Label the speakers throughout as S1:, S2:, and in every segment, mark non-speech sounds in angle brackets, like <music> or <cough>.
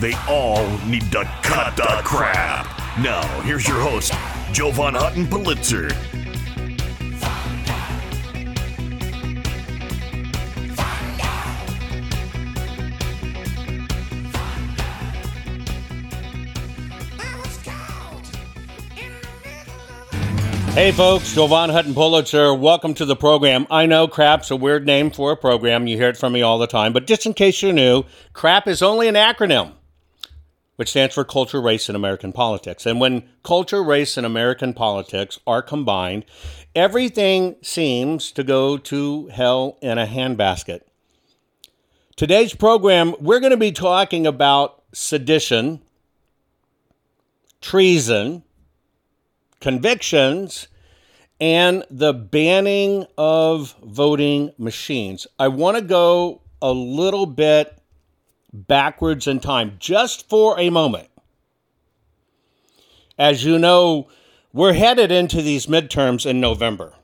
S1: They all need to cut the crap. Now, here's your host, Joe Jovan Hutton Pulitzer.
S2: Hey folks, Jovan Hutton Pulitzer. Welcome to the program. I know crap's a weird name for a program. You hear it from me all the time. But just in case you're new, CRAP is only an acronym, which stands for Culture, Race, and American Politics. And when culture, race, and American politics are combined, everything seems to go to hell in a handbasket. Today's program, we're going to be talking about sedition, treason, convictions and the banning of voting machines. I want to go a little bit backwards in time just for a moment. As you know, we're headed into these midterms in November.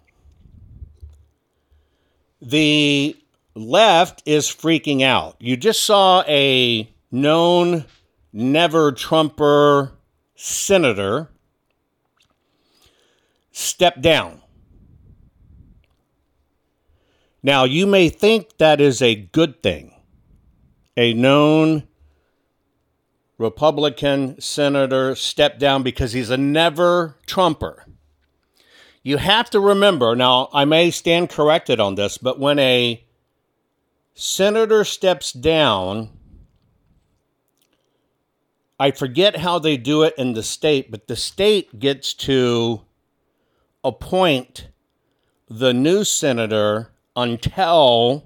S2: The left is freaking out. You just saw a known never Trumper senator step down. Now, you may think that is a good thing. A known Republican senator stepped down because he's a never Trumper. You have to remember, now, I may stand corrected on this, but when a senator steps down, I forget how they do it in the state, but the state gets to appoint the new senator until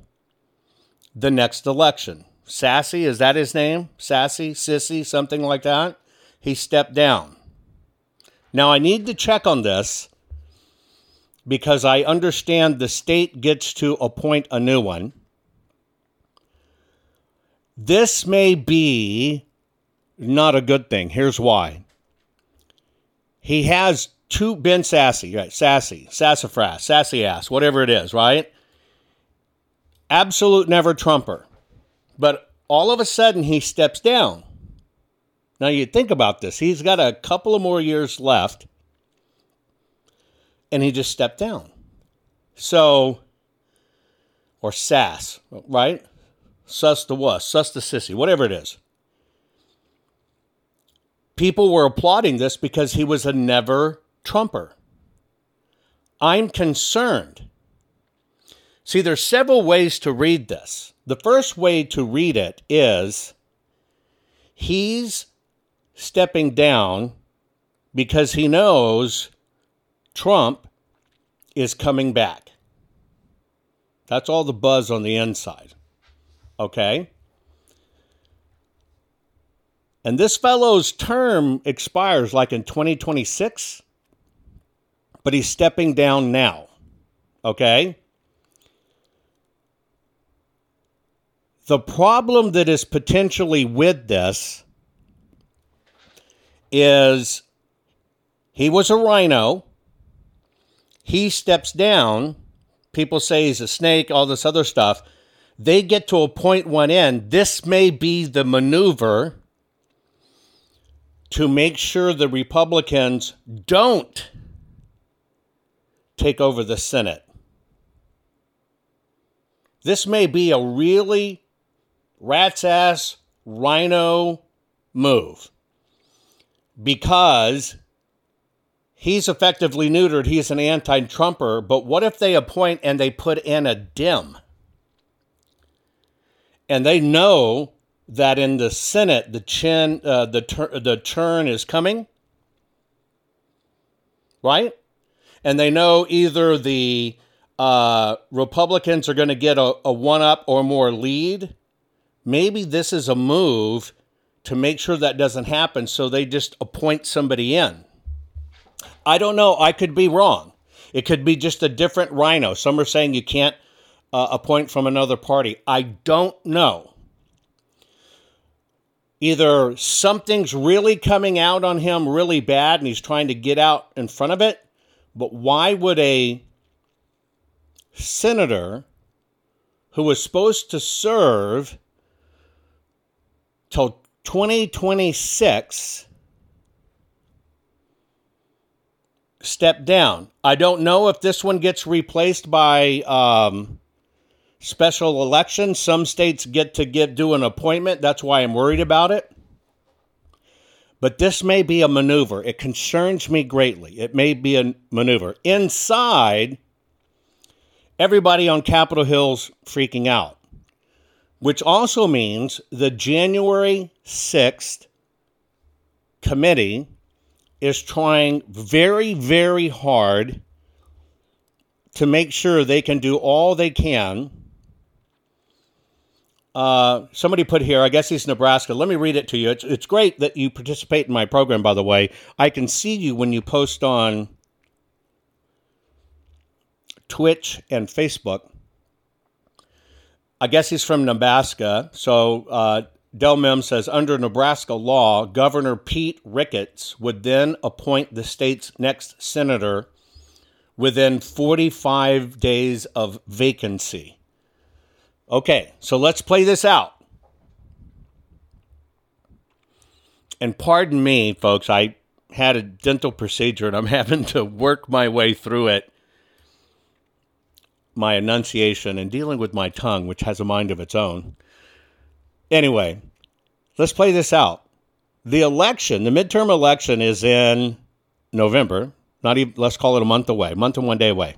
S2: the next election. Sassy, is that his name? Sassy, Sissy, something like that? He stepped down. Now, I need to check on this because I understand the state gets to appoint a new one. This may be not a good thing. Here's why. He has two Ben Sassy, right? Sassy, sassafras, sassy ass, whatever it is, right? Absolute never Trumper. But all of a sudden he steps down. Now you think about this. He's got a couple of more years left. And he just stepped down. So, or sass, right? Sus the wuss, sus the sissy, whatever it is. People were applauding this because he was a never Trumper. I'm concerned. See, there's several ways to read this. The first way to read it is he's stepping down because he knows Trump is coming back. That's all the buzz on the inside. Okay? And this fellow's term expires like in 2026 but he's stepping down now. Okay? The problem that is potentially with this is he was a rhino. He steps down. People say he's a snake, all this other stuff. They get to a point one end. This may be the maneuver to make sure the Republicans don't take over the Senate. This may be a really rat's ass rhino move because he's effectively neutered. He's an anti Trumper. But what if they appoint and they put in a dim? And they know that in the Senate, the chin, uh, the tur- the turn is coming, right? And they know either the uh, Republicans are going to get a, a one up or more lead. Maybe this is a move to make sure that doesn't happen, so they just appoint somebody in. I don't know. I could be wrong. It could be just a different rhino. Some are saying you can't uh, appoint from another party. I don't know. Either something's really coming out on him really bad and he's trying to get out in front of it, but why would a senator who was supposed to serve till 2026 step down. I don't know if this one gets replaced by um, special election. Some states get to get do an appointment. That's why I'm worried about it. But this may be a maneuver. It concerns me greatly. It may be a maneuver. Inside, everybody on Capitol Hill's freaking out, which also means the January 6th committee is trying very, very hard to make sure they can do all they can uh, somebody put here, I guess he's Nebraska. Let me read it to you. It's, it's great that you participate in my program, by the way. I can see you when you post on Twitch and Facebook. I guess he's from Nebraska. So uh, Del Mem says under Nebraska law, Governor Pete Ricketts would then appoint the state's next senator within 45 days of vacancy. Okay, so let's play this out. And pardon me, folks, I had a dental procedure and I'm <laughs> having to work my way through it. My enunciation and dealing with my tongue, which has a mind of its own. Anyway, let's play this out. The election, the midterm election, is in November. Not even, let's call it a month away, month and one day away.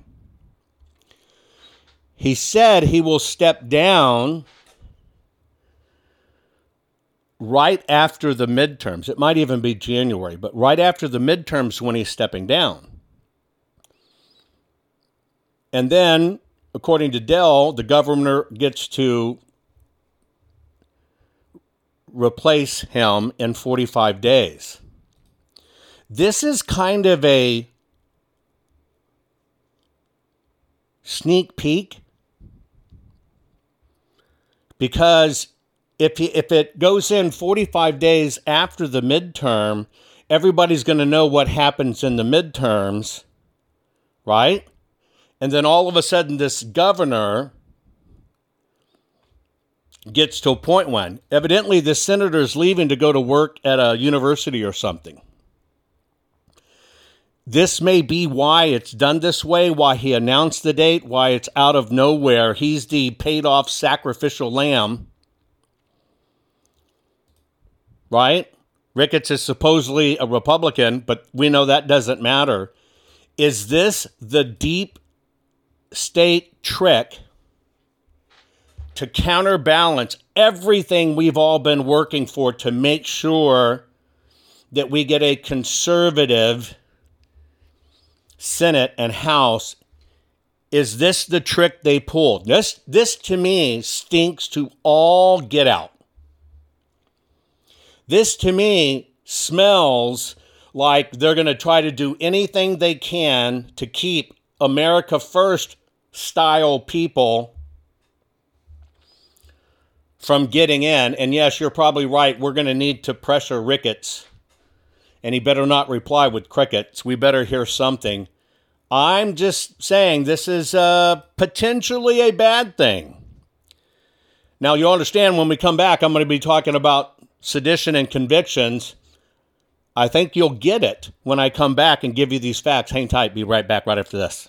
S2: He said he will step down right after the midterms. It might even be January, but right after the midterms when he's stepping down. And then, according to Dell, the governor gets to replace him in 45 days. This is kind of a sneak peek because if if it goes in 45 days after the midterm, everybody's going to know what happens in the midterms, right? And then all of a sudden, this governor gets to a point when evidently the is leaving to go to work at a university or something. This may be why it's done this way, why he announced the date, why it's out of nowhere. He's the paid off sacrificial lamb. Right? Ricketts is supposedly a Republican, but we know that doesn't matter. Is this the deep state trick to counterbalance everything we've all been working for to make sure that we get a conservative? Senate and House. Is this the trick they pulled? This, this to me stinks to all get out. This to me smells like they're going to try to do anything they can to keep America First style people from getting in. And yes, you're probably right. We're going to need to pressure Ricketts and he better not reply with crickets. We better hear something. I'm just saying this is uh, potentially a bad thing. Now, you understand when we come back, I'm going to be talking about sedition and convictions. I think you'll get it when I come back and give you these facts. Hang tight. Be right back right after this.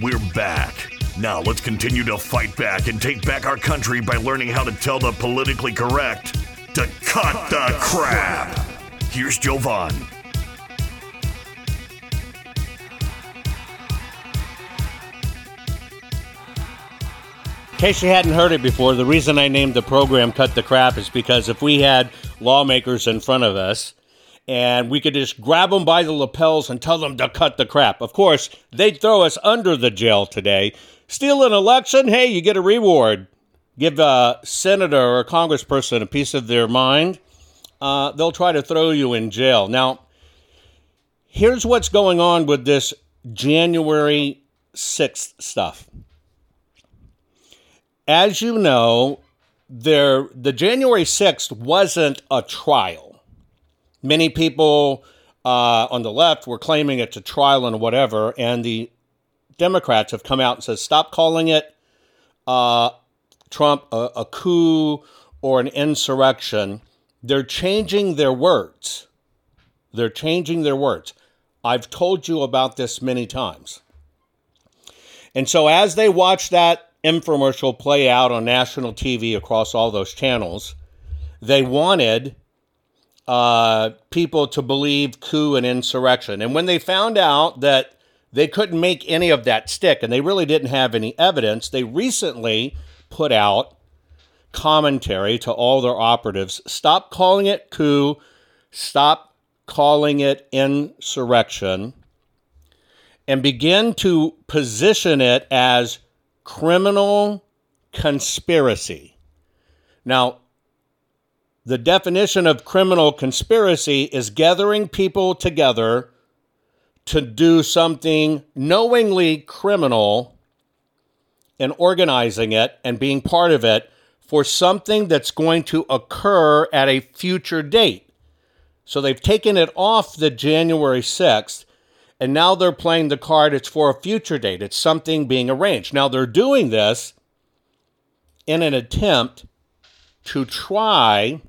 S1: We're back. Now let's continue to fight back and take back our country by learning how to tell the politically correct to cut, cut the, the crap. crap. Here's Jovan.
S2: In case you hadn't heard it before, the reason I named the program Cut the Crap is because if we had lawmakers in front of us and we could just grab them by the lapels and tell them to cut the crap, of course, they'd throw us under the jail today. Steal an election? Hey, you get a reward. Give a senator or a congressperson a piece of their mind, uh, they'll try to throw you in jail. Now, here's what's going on with this January 6th stuff as you know, there the January 6th wasn't a trial. Many people uh, on the left were claiming it's a trial and whatever, and the Democrats have come out and said, stop calling it uh, Trump a, a coup or an insurrection. They're changing their words. They're changing their words. I've told you about this many times. And so as they watch that infomercial play out on national TV across all those channels. They wanted uh, people to believe coup and insurrection. And when they found out that they couldn't make any of that stick and they really didn't have any evidence, they recently put out commentary to all their operatives stop calling it coup, stop calling it insurrection, and begin to position it as criminal conspiracy. Now, the definition of criminal conspiracy is gathering people together to do something knowingly criminal and organizing it and being part of it for something that's going to occur at a future date. So they've taken it off the January 6th and now they're playing the card it's for a future date. It's something being arranged. Now they're doing this in an attempt to try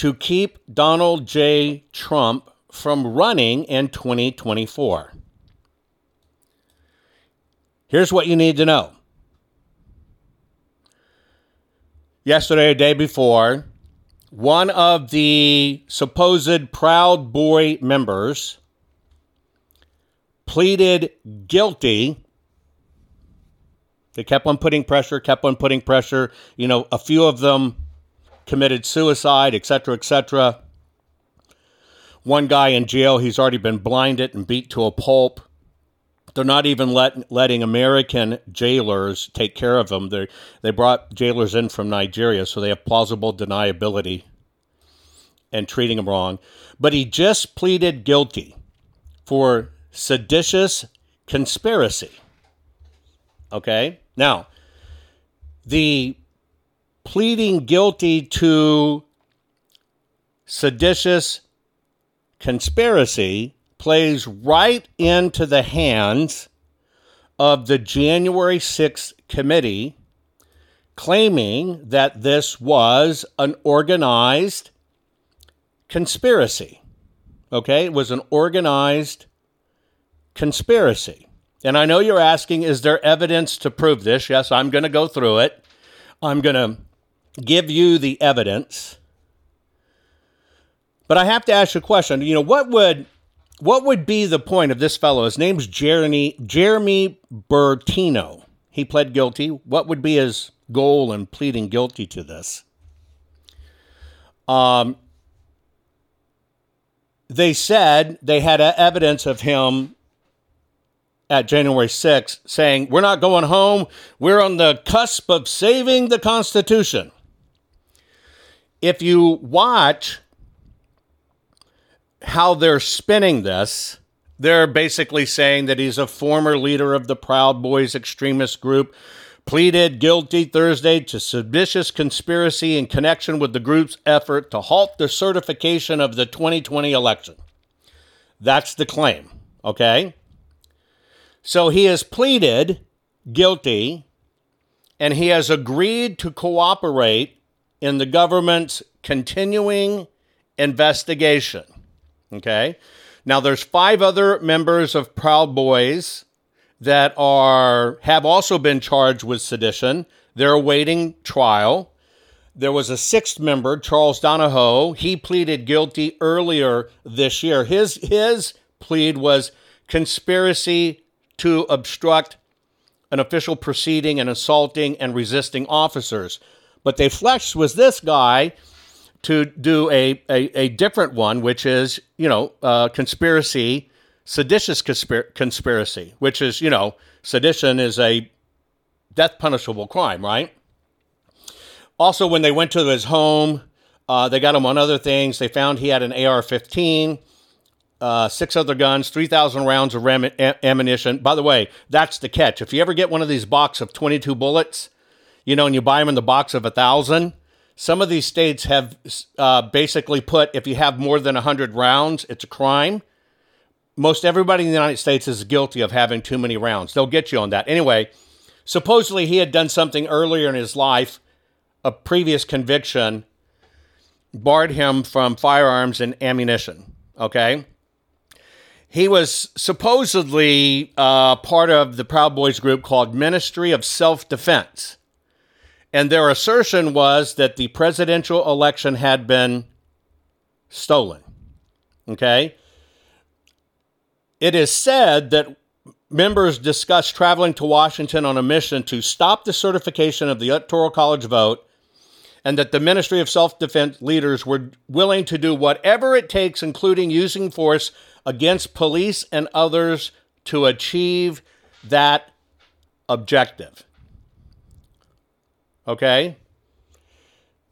S2: to keep Donald J. Trump from running in 2024. Here's what you need to know. Yesterday, a day before, one of the supposed Proud Boy members pleaded guilty. They kept on putting pressure, kept on putting pressure. You know, a few of them committed suicide, etc., etc. One guy in jail, he's already been blinded and beat to a pulp. They're not even let, letting American jailers take care of him. They they brought jailers in from Nigeria, so they have plausible deniability and treating him wrong. But he just pleaded guilty for seditious conspiracy. Okay? Now, the pleading guilty to seditious conspiracy plays right into the hands of the January 6th committee, claiming that this was an organized conspiracy. Okay, it was an organized conspiracy. And I know you're asking, is there evidence to prove this? Yes, I'm going to go through it. I'm going to give you the evidence. But I have to ask you a question. You know, what would what would be the point of this fellow? His name's Jeremy Jeremy Bertino. He pled guilty. What would be his goal in pleading guilty to this? Um, they said they had evidence of him at January 6th saying, We're not going home. We're on the cusp of saving the Constitution. If you watch how they're spinning this, they're basically saying that he's a former leader of the Proud Boys extremist group, pleaded guilty Thursday to seditious conspiracy in connection with the group's effort to halt the certification of the 2020 election. That's the claim, okay? So he has pleaded guilty and he has agreed to cooperate in the government's continuing investigation. Okay? Now there's five other members of Proud Boys that are have also been charged with sedition. They're awaiting trial. There was a sixth member, Charles Donohoe. He pleaded guilty earlier this year. His his plead was conspiracy to obstruct an official proceeding and assaulting and resisting officers. But they flexed was this guy to do a, a, a different one, which is, you know, uh, conspiracy, seditious conspir- conspiracy, which is, you know, sedition is a death punishable crime, right? Also, when they went to his home, uh, they got him on other things. They found he had an AR 15 uh, six other guns, 3,000 rounds of ram- ammunition. By the way, that's the catch. If you ever get one of these box of 22 bullets, you know, and you buy them in the box of a 1,000, some of these states have uh, basically put if you have more than 100 rounds, it's a crime. Most everybody in the United States is guilty of having too many rounds. They'll get you on that. Anyway, supposedly he had done something earlier in his life, a previous conviction barred him from firearms and ammunition. Okay he was supposedly uh, part of the Proud Boys group called Ministry of Self Defense. And their assertion was that the presidential election had been stolen. Okay? It is said that members discussed traveling to Washington on a mission to stop the certification of the Electoral College vote and that the Ministry of Self Defense leaders were willing to do whatever it takes, including using force against police and others to achieve that objective. Okay?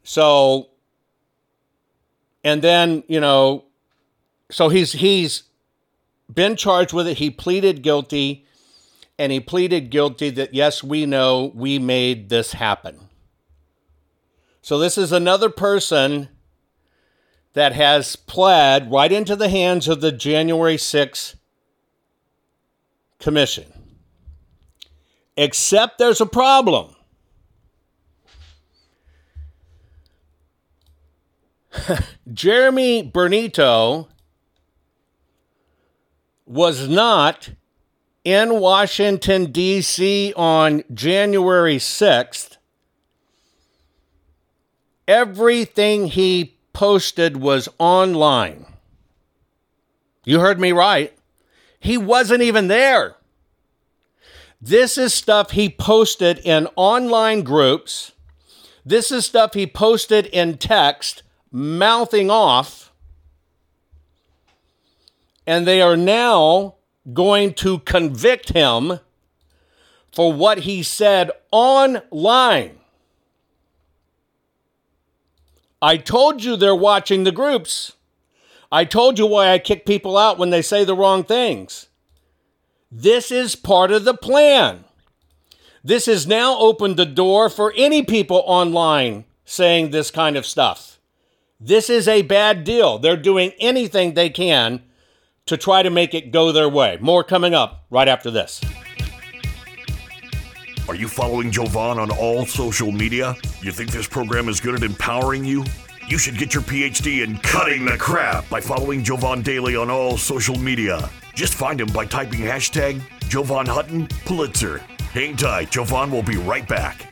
S2: So and then, you know, so he's he's been charged with it. He pleaded guilty, and he pleaded guilty that, yes, we know we made this happen. So this is another person that has pled right into the hands of the January 6th Commission. Except there's a problem. <laughs> Jeremy Bernito was not in Washington, D.C. on January 6th. Everything he posted was online. You heard me right. He wasn't even there. This is stuff he posted in online groups. This is stuff he posted in text, mouthing off. And they are now going to convict him for what he said online. I told you they're watching the groups. I told you why I kick people out when they say the wrong things. This is part of the plan. This has now opened the door for any people online saying this kind of stuff. This is a bad deal. They're doing anything they can to try to make it go their way. More coming up right after this.
S1: Are you following Jovan on all social media? You think this program is good at empowering you? You should get your PhD in cutting the crap by following Jovan Daily on all social media. Just find him by typing hashtag Jovan Hutton Pulitzer. Hang tight, Jovan will be right back.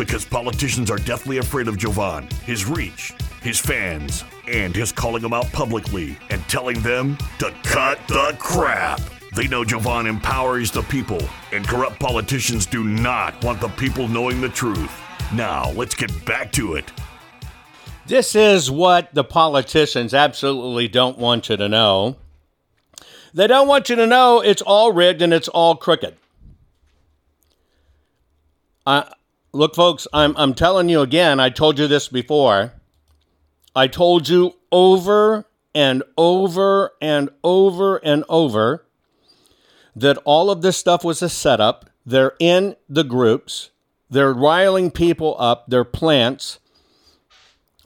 S1: Because politicians are deathly afraid of Jovan, his reach, his fans, and his calling them out publicly and telling them to cut the crap. They know Jovan empowers the people, and corrupt politicians do not want the people knowing the truth. Now, let's get back to it.
S2: This is what the politicians absolutely don't want you to know. They don't want you to know it's all rigged and it's all crooked. Uh, look, folks, I'm, I'm telling you again, I told you this before. I told you over and over and over and over that all of this stuff was a setup. They're in the groups, they're riling people up, they're plants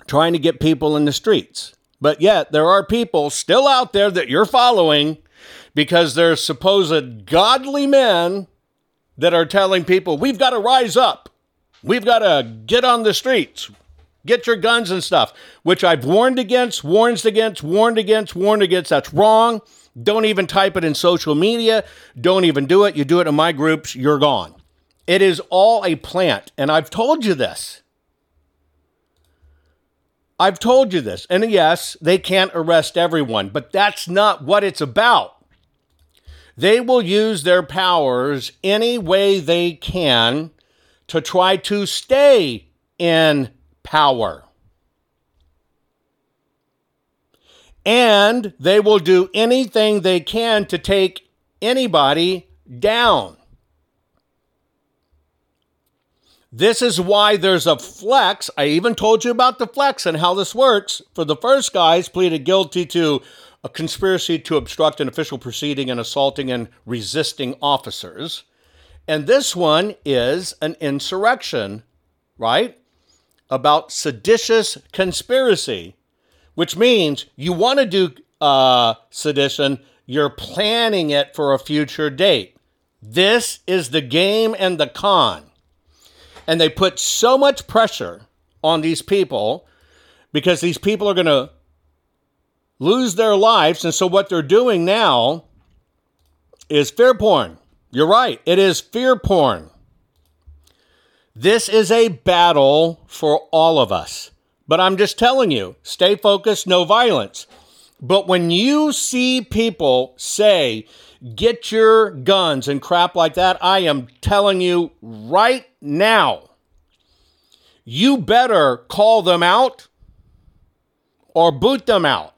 S2: trying to get people in the streets. But yet, there are people still out there that you're following because they're supposed godly men that are telling people, we've got to rise up. We've got to get on the streets, get your guns and stuff, which I've warned against, warned against, warned against, warned against. That's wrong. Don't even type it in social media. Don't even do it. You do it in my groups, you're gone. It is all a plant. And I've told you this. I've told you this. And yes, they can't arrest everyone, but that's not what it's about. They will use their powers any way they can to try to stay in power. And they will do anything they can to take anybody down. This is why there's a flex. I even told you about the flex and how this works. For the first guys, pleaded guilty to a conspiracy to obstruct an official proceeding and assaulting and resisting officers. And this one is an insurrection, right? About seditious conspiracy, which means you want to do uh, sedition, you're planning it for a future date. This is the game and the con. And they put so much pressure on these people because these people are going to lose their lives. And so what they're doing now is fear porn. You're right, it is fear porn. This is a battle for all of us. But I'm just telling you stay focused, no violence. But when you see people say, get your guns and crap like that, I am telling you right now, you better call them out or boot them out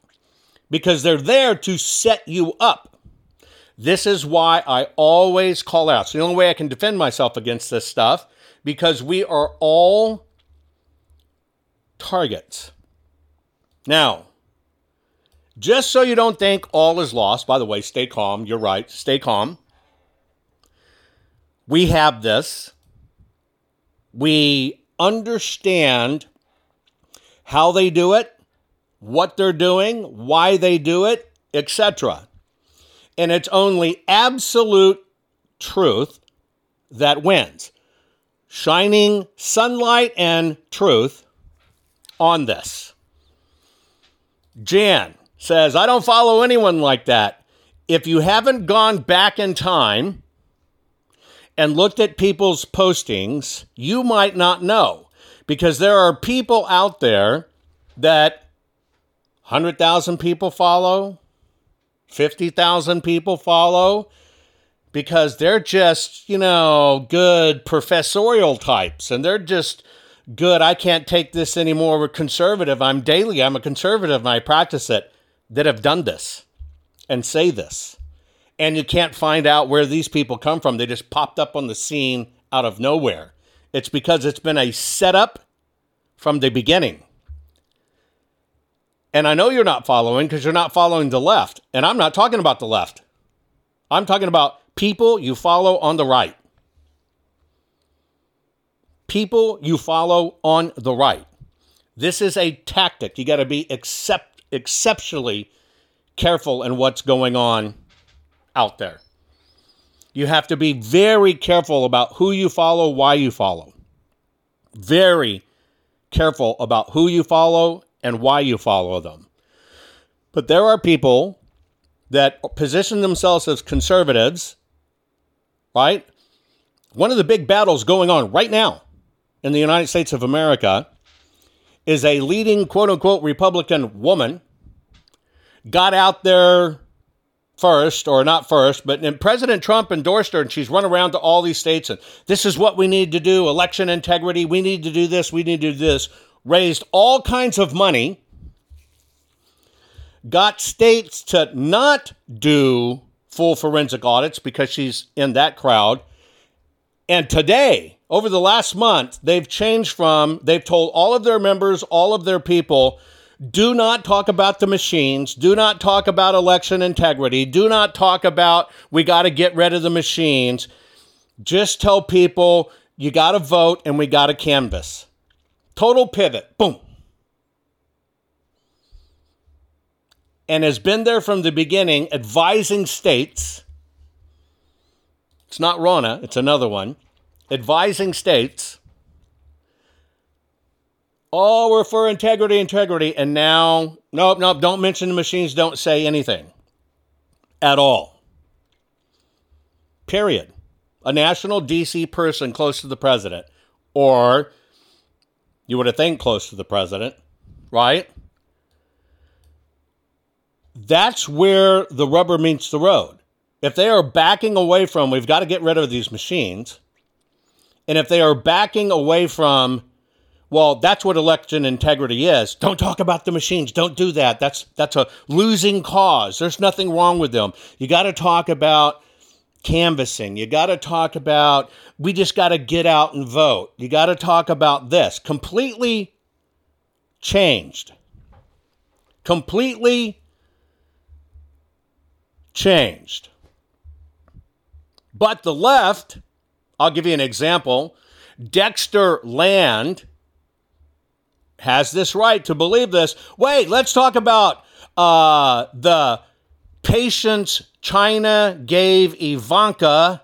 S2: because they're there to set you up. This is why I always call out. It's the only way I can defend myself against this stuff because we are all targets. Now, just so you don't think all is lost, by the way, stay calm. You're right. Stay calm. We have this. We understand how they do it, what they're doing, why they do it, etc. And it's only absolute truth that wins. Shining sunlight and truth on this. Jan says, I don't follow anyone like that. If you haven't gone back in time and looked at people's postings, you might not know because there are people out there that 100,000 people follow, 50,000 people follow because they're just, you know, good professorial types and they're just good. I can't take this anymore. We're conservative. I'm daily, I'm a conservative and I practice it that have done this and say this. And you can't find out where these people come from. They just popped up on the scene out of nowhere. It's because it's been a setup from the beginning. And I know you're not following because you're not following the left. And I'm not talking about the left. I'm talking about people you follow on the right. People you follow on the right. This is a tactic. You got to be except, exceptionally careful in what's going on out there. You have to be very careful about who you follow, why you follow. Very careful about who you follow and why you follow them. But there are people that position themselves as conservatives, right? One of the big battles going on right now in the United States of America is a leading quote unquote Republican woman got out there first, or not first, but President Trump endorsed her and she's run around to all these states and this is what we need to do election integrity, we need to do this, we need to do this. Raised all kinds of money, got states to not do full forensic audits because she's in that crowd. And today, over the last month, they've changed from, they've told all of their members, all of their people, do not talk about the machines. Do not talk about election integrity. Do not talk about we got to get rid of the machines. Just tell people you got to vote and we got to canvass. Total pivot. Boom. And has been there from the beginning advising states. It's not Ronna, it's another one. Advising states Oh, we're for integrity, integrity. And now, nope, nope, don't mention the machines, don't say anything at all. Period. A national DC person close to the president, or you would have think close to the president, right? That's where the rubber meets the road. If they are backing away from, we've got to get rid of these machines, and if they are backing away from, well, that's what election integrity is. Don't talk about the machines. Don't do that. That's that's a losing cause. There's nothing wrong with them. You got to talk about canvassing. You got to talk about we just got to get out and vote. You got to talk about this. Completely changed. Completely changed. But the left, I'll give you an example. Dexter Land has this right to believe this. Wait, let's talk about uh, the patience China gave Ivanka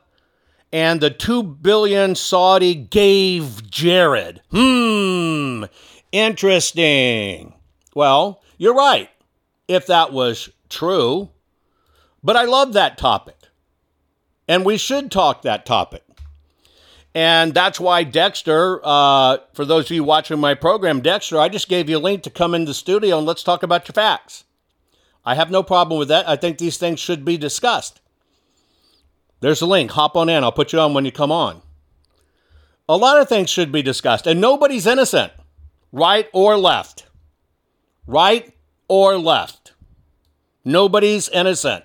S2: and the 2 billion Saudi gave Jared. Hmm, interesting. Well, you're right if that was true. But I love that topic. And we should talk that topic. And that's why Dexter, uh, for those of you watching my program, Dexter, I just gave you a link to come in the studio and let's talk about your facts. I have no problem with that. I think these things should be discussed. There's a link. Hop on in. I'll put you on when you come on. A lot of things should be discussed, and nobody's innocent, right or left. Right or left. Nobody's innocent.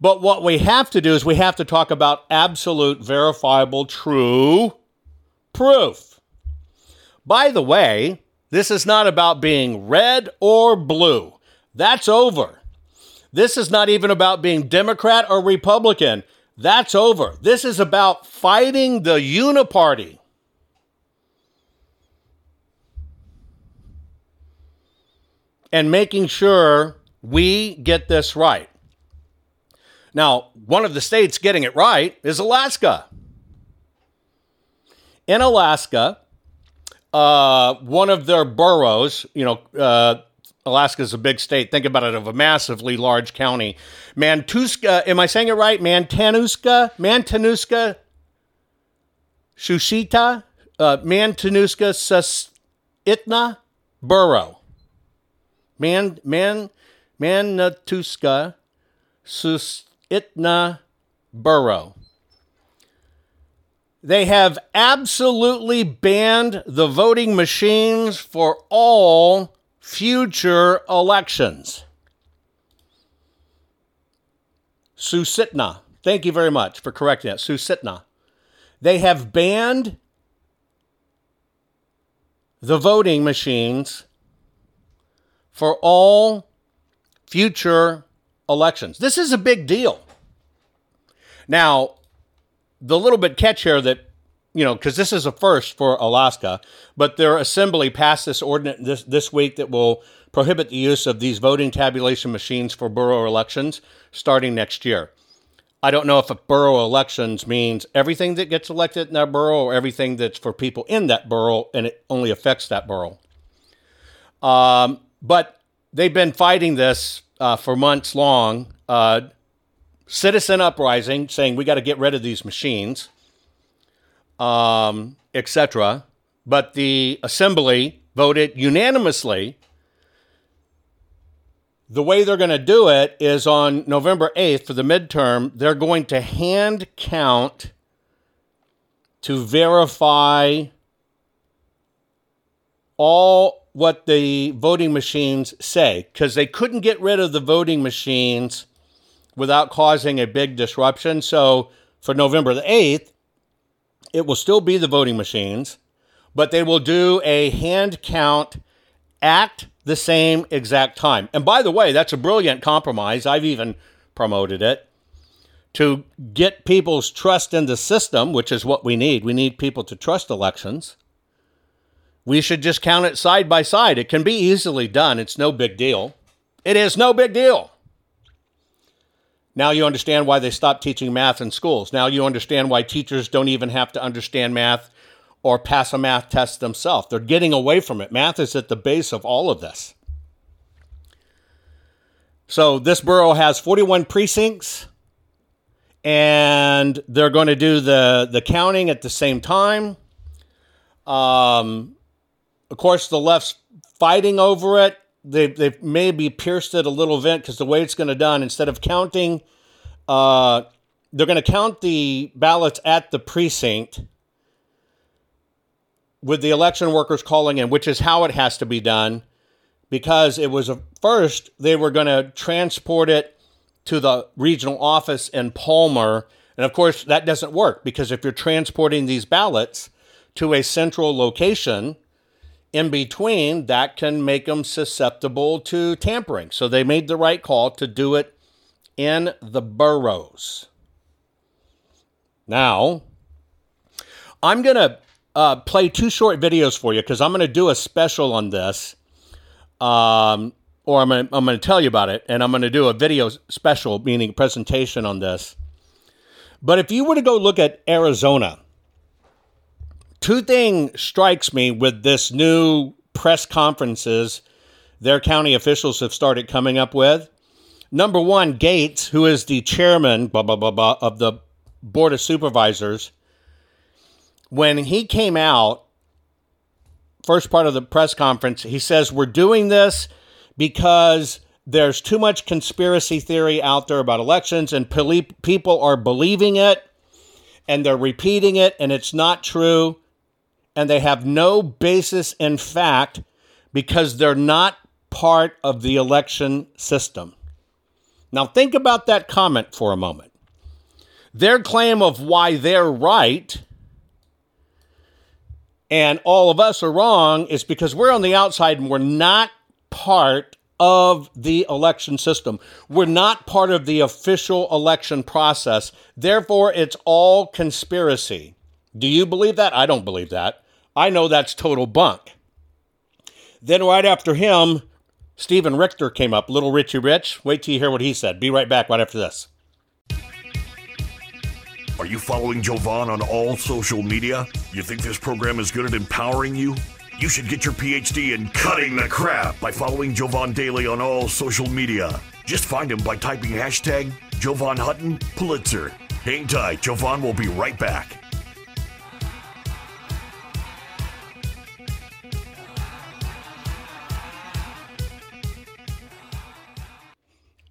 S2: But what we have to do is we have to talk about absolute, verifiable, true proof. By the way, this is not about being red or blue. That's over. This is not even about being Democrat or Republican. That's over. This is about fighting the uniparty. And making sure we get this right. Now, one of the states getting it right is Alaska. In Alaska, uh, one of their boroughs, you know, uh, Alaska is a big state. Think about it of a massively large county. Mantuska, am I saying it right? Mantanuska? Mantanuska Shushita, uh, Mantanuska Susitna Borough. Man, man, Manatuska Susitna Borough. They have absolutely banned the voting machines for all future elections. Susitna. Thank you very much for correcting that. Susitna. They have banned the voting machines for all future elections. This is a big deal. Now, the little bit catch here that, you know, because this is a first for Alaska, but their assembly passed this ordinance this, this week that will prohibit the use of these voting tabulation machines for borough elections starting next year. I don't know if a borough elections means everything that gets elected in that borough or everything that's for people in that borough and it only affects that borough. Um, but they've been fighting this uh, for months long. Uh, citizen uprising saying we got to get rid of these machines, um, etc. But the assembly voted unanimously the way they're going to do it is on November 8th for the midterm, they're going to hand count to verify all what the voting machines say because they couldn't get rid of the voting machines without causing a big disruption. So for November the 8th, it will still be the voting machines, but they will do a hand count at the same exact time. And by the way, that's a brilliant compromise. I've even promoted it to get people's trust in the system, which is what we need. We need people to trust elections. We should just count it side by side. It can be easily done. It's no big deal. It is no big deal. Now you understand why they stopped teaching math in schools. Now you understand why teachers don't even have to understand math or pass a math test themselves. They're getting away from it. Math is at the base of all of this. So this borough has 41 precincts and they're going to do the, the counting at the same time. Um, of course, the left's fighting over it. They, they've maybe pierced it a little bit because the way it's going to done, instead of counting, uh, they're going to count the ballots at the precinct with the election workers calling in, which is how it has to be done, because it was a, first they were going to transport it to the regional office in Palmer. And of course, that doesn't work because if you're transporting these ballots to a central location in between, that can make them susceptible to tampering. So they made the right call to do it in the boroughs. Now, I'm going to uh, play two short videos for you because I'm going to do a special on this. Um, or I'm going to tell you about it, and I'm going to do a video special, meaning presentation on this. But if you were to go look at Arizona, two things strikes me with this new press conferences their county officials have started coming up with. Number one, Gates, who is the chairman blah, blah, blah, blah, of the Board of Supervisors, when he came out, first part of the press conference, he says, We're doing this because there's too much conspiracy theory out there about elections, and people are believing it and they're repeating it, and it's not true. And they have no basis in fact because they're not part of the election system. Now, think about that comment for a moment. Their claim of why they're right and all of us are wrong is because we're on the outside and we're not part of the election system. We're not part of the official election process. Therefore, it's all conspiracy. Do you believe that? I don't believe that. I know that's total bunk. Then, right after him, Stephen Richer came up, Little Richie Rich. Wait till you hear what he said. Be right back right after this.
S1: Are you following Jovan on all social media? You think this program is good at empowering you? You should get your PhD in cutting the crap by following Jovan Daily on all social media. Just find him by typing hashtag Jovan Hutton Pulitzer. Hang tight, Jovan will be right back.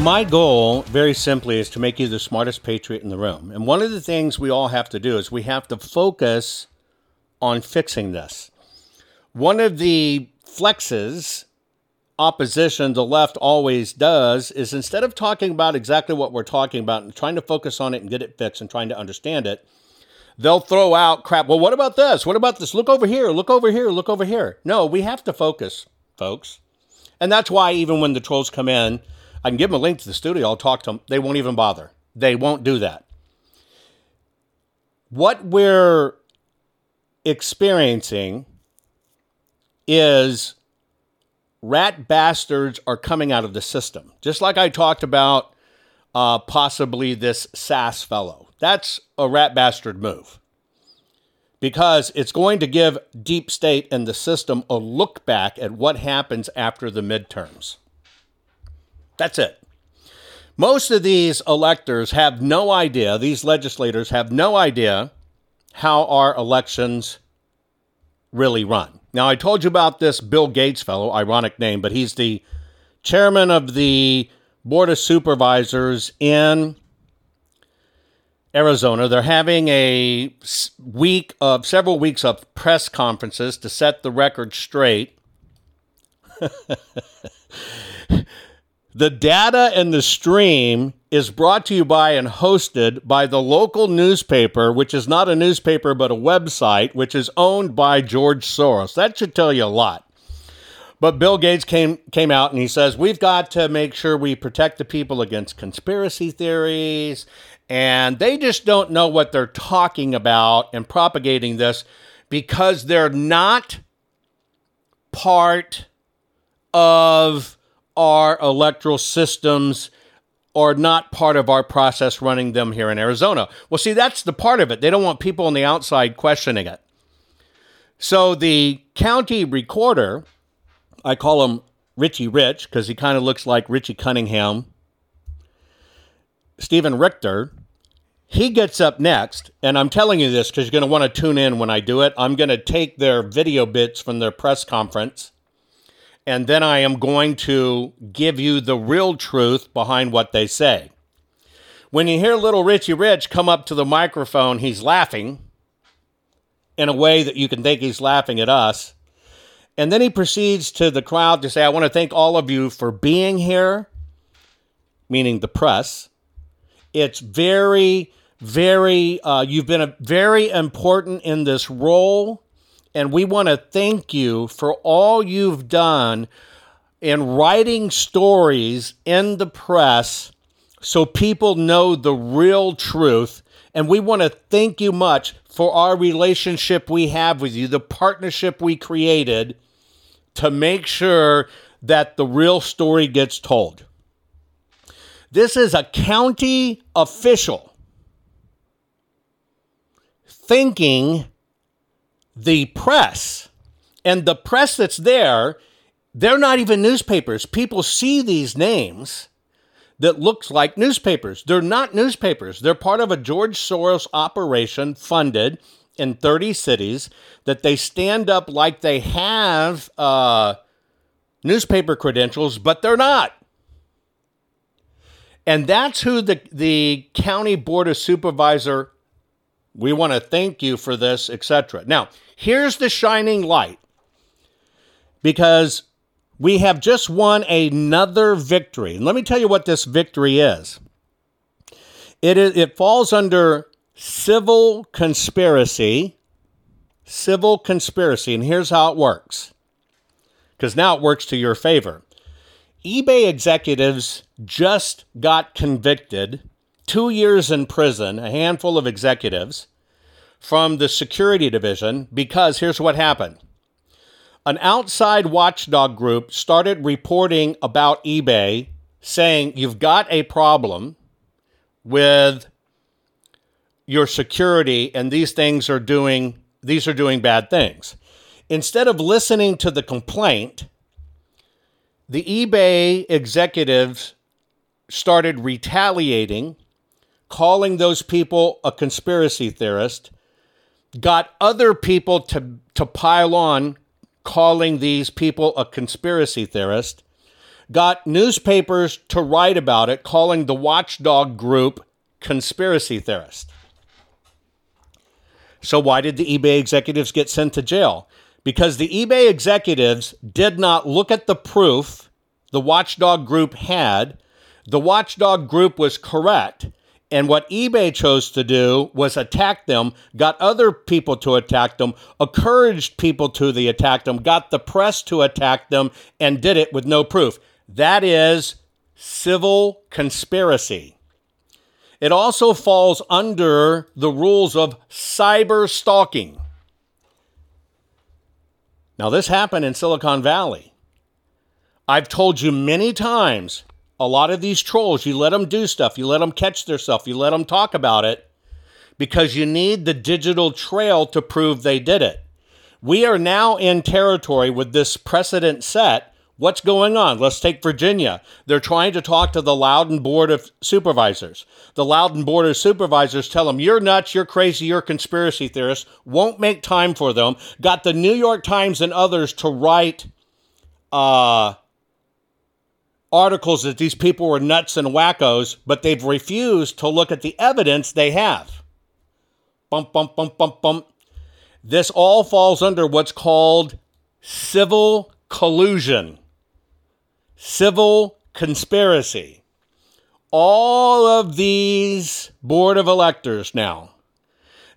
S2: My goal, very simply, is to make you the smartest patriot in the room. And one of the things we all have to do is we have to focus on fixing this. One of the flexes opposition the left always does is instead of talking about exactly what we're talking about and trying to focus on it and get it fixed and trying to understand it, they'll throw out crap. Well, what about this? What about this? Look over here, look over here, look over here. No, we have to focus, folks. And that's why even when the trolls come in, I can give them a link to the studio, I'll talk to them. They won't even bother. They won't do that. What we're experiencing is rat bastards are coming out of the system. Just like I talked about uh, possibly this Sasse fellow. That's a rat bastard move because it's going to give deep state and the system a look back at what happens after the midterms. That's it. Most of these electors have no idea, these legislators have no idea how our elections really run. Now, I told you about this Bill Gates fellow, ironic name, but he's the chairman of the Board of Supervisors in Arizona. They're having a week of several weeks of press conferences to set the record straight <laughs> the data and the stream is brought to you by and hosted by the local newspaper, which is not a newspaper but a website, which is owned by George Soros. That should tell you a lot. But Bill Gates came came out and he says we've got to make sure we protect the people against conspiracy theories and they just don't know what they're talking about and propagating this because they're not part of our electoral systems or not part of our process running them here in Arizona. Well, see, that's the part of it. They don't want people on the outside questioning it. So the county recorder, I call him Richie Rich because he kind of looks like Richie Cunningham, Stephen Richer, he gets up next, and I'm telling you this because you're going to want to tune in when I do it. I'm going to take their video bits from their press conference, and then I am going to give you the real truth behind what they say. When you hear little Richie Rich come up to the microphone, he's laughing in a way that you can think he's laughing at us. And then he proceeds to the crowd to say, I want to thank all of you for being here, meaning the press. It's very very uh, you've been a, very important in this role and we want to thank you for all you've done in writing stories in the press so people know the real truth. And we want to thank you much for our relationship we have with you the partnership we created to make sure that the real story gets told. This is a county official thinking the press and the press that's there, they're not even newspapers. People see these names that looks like newspapers. They're not newspapers. They're part of a George Soros operation funded in 30 cities that they stand up like they have uh, newspaper credentials, but they're not. And that's who the, the county board of supervisor we want to thank you for this, etc. Now, here's the shining light because we have just won another victory. And let me tell you what this victory is. It is it falls under civil conspiracy. Civil conspiracy, and here's how it works. Because now it works to your favor. eBay executives just got convicted two years in prison, a handful of executives from the security division, because here's what happened. An outside watchdog group started reporting about eBay saying you've got a problem with your security and these things are doing these are doing bad things. Instead of listening to the complaint, the eBay executives started retaliating calling those people a conspiracy theorist, got other people to, to pile on calling these people a conspiracy theorist, got newspapers to write about it, calling the watchdog group conspiracy theorist. So, why did the eBay executives get sent to jail? Because the eBay executives did not look at the proof the watchdog group had. The watchdog group was correct. And what eBay chose to do was attack them, got other people to attack them, encouraged people to the attack them, got the press to attack them, and did it with no proof. That is civil conspiracy. It also falls under the rules of cyber stalking. Now, this happened in Silicon Valley. I've told you many times a lot of these trolls, you let them do stuff, you let them catch their stuff, you let them talk about it because you need the digital trail to prove they did it. We are now in territory with this precedent set. What's going on? Let's take Virginia. They're trying to talk to the Loudoun Board of Supervisors. The Loudoun Board of Supervisors tell them, You're nuts, you're crazy, you're conspiracy theorists. Won't make time for them. Got the New York Times and others to write uh, articles that these people were nuts and wackos, but they've refused to look at the evidence they have. Bump, bump, bump, bump, bump. This all falls under what's called civil collusion. civil conspiracy. All of these board of electors now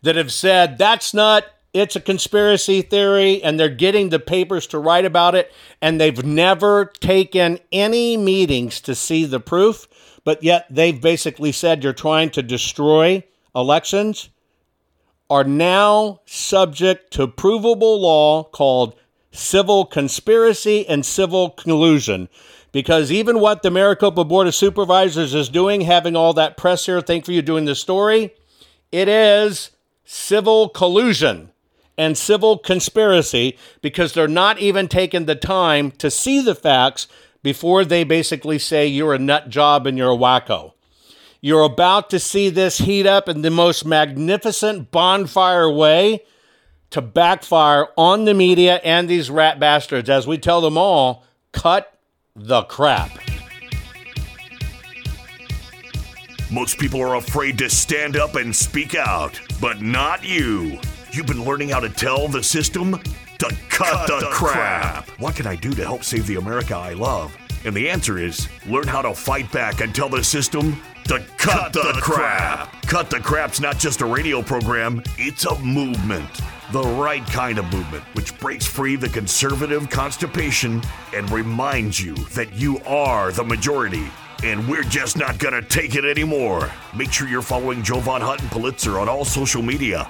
S2: that have said that's not it's a conspiracy theory and they're getting the papers to write about it and they've never taken any meetings to see the proof but yet they've basically said you're trying to destroy elections are now subject to provable law called civil conspiracy and civil collusion. Because even what the Maricopa Board of Supervisors is doing, having all that press here, thank for you doing the story, it is civil collusion and civil conspiracy because they're not even taking the time to see the facts before they basically say you're a nut job and you're a wacko. You're about to see this heat up in the most magnificent bonfire way to backfire on the media and these rat bastards as we tell them all cut the crap.
S1: Most people are afraid to stand up and speak out, but not you. You've been learning how to tell the system to cut, cut the, the crap. crap. What can I do to help save the America I love? And the answer is learn how to fight back and tell the system to cut, cut the, the crap. crap. Cut the Crap's not just a radio program, it's a movement. The right kind of movement, which breaks free the conservative constipation and reminds you that you are the majority. And we're just not gonna take it anymore. Make sure you're following Jovan Hutton Pulitzer on all social media.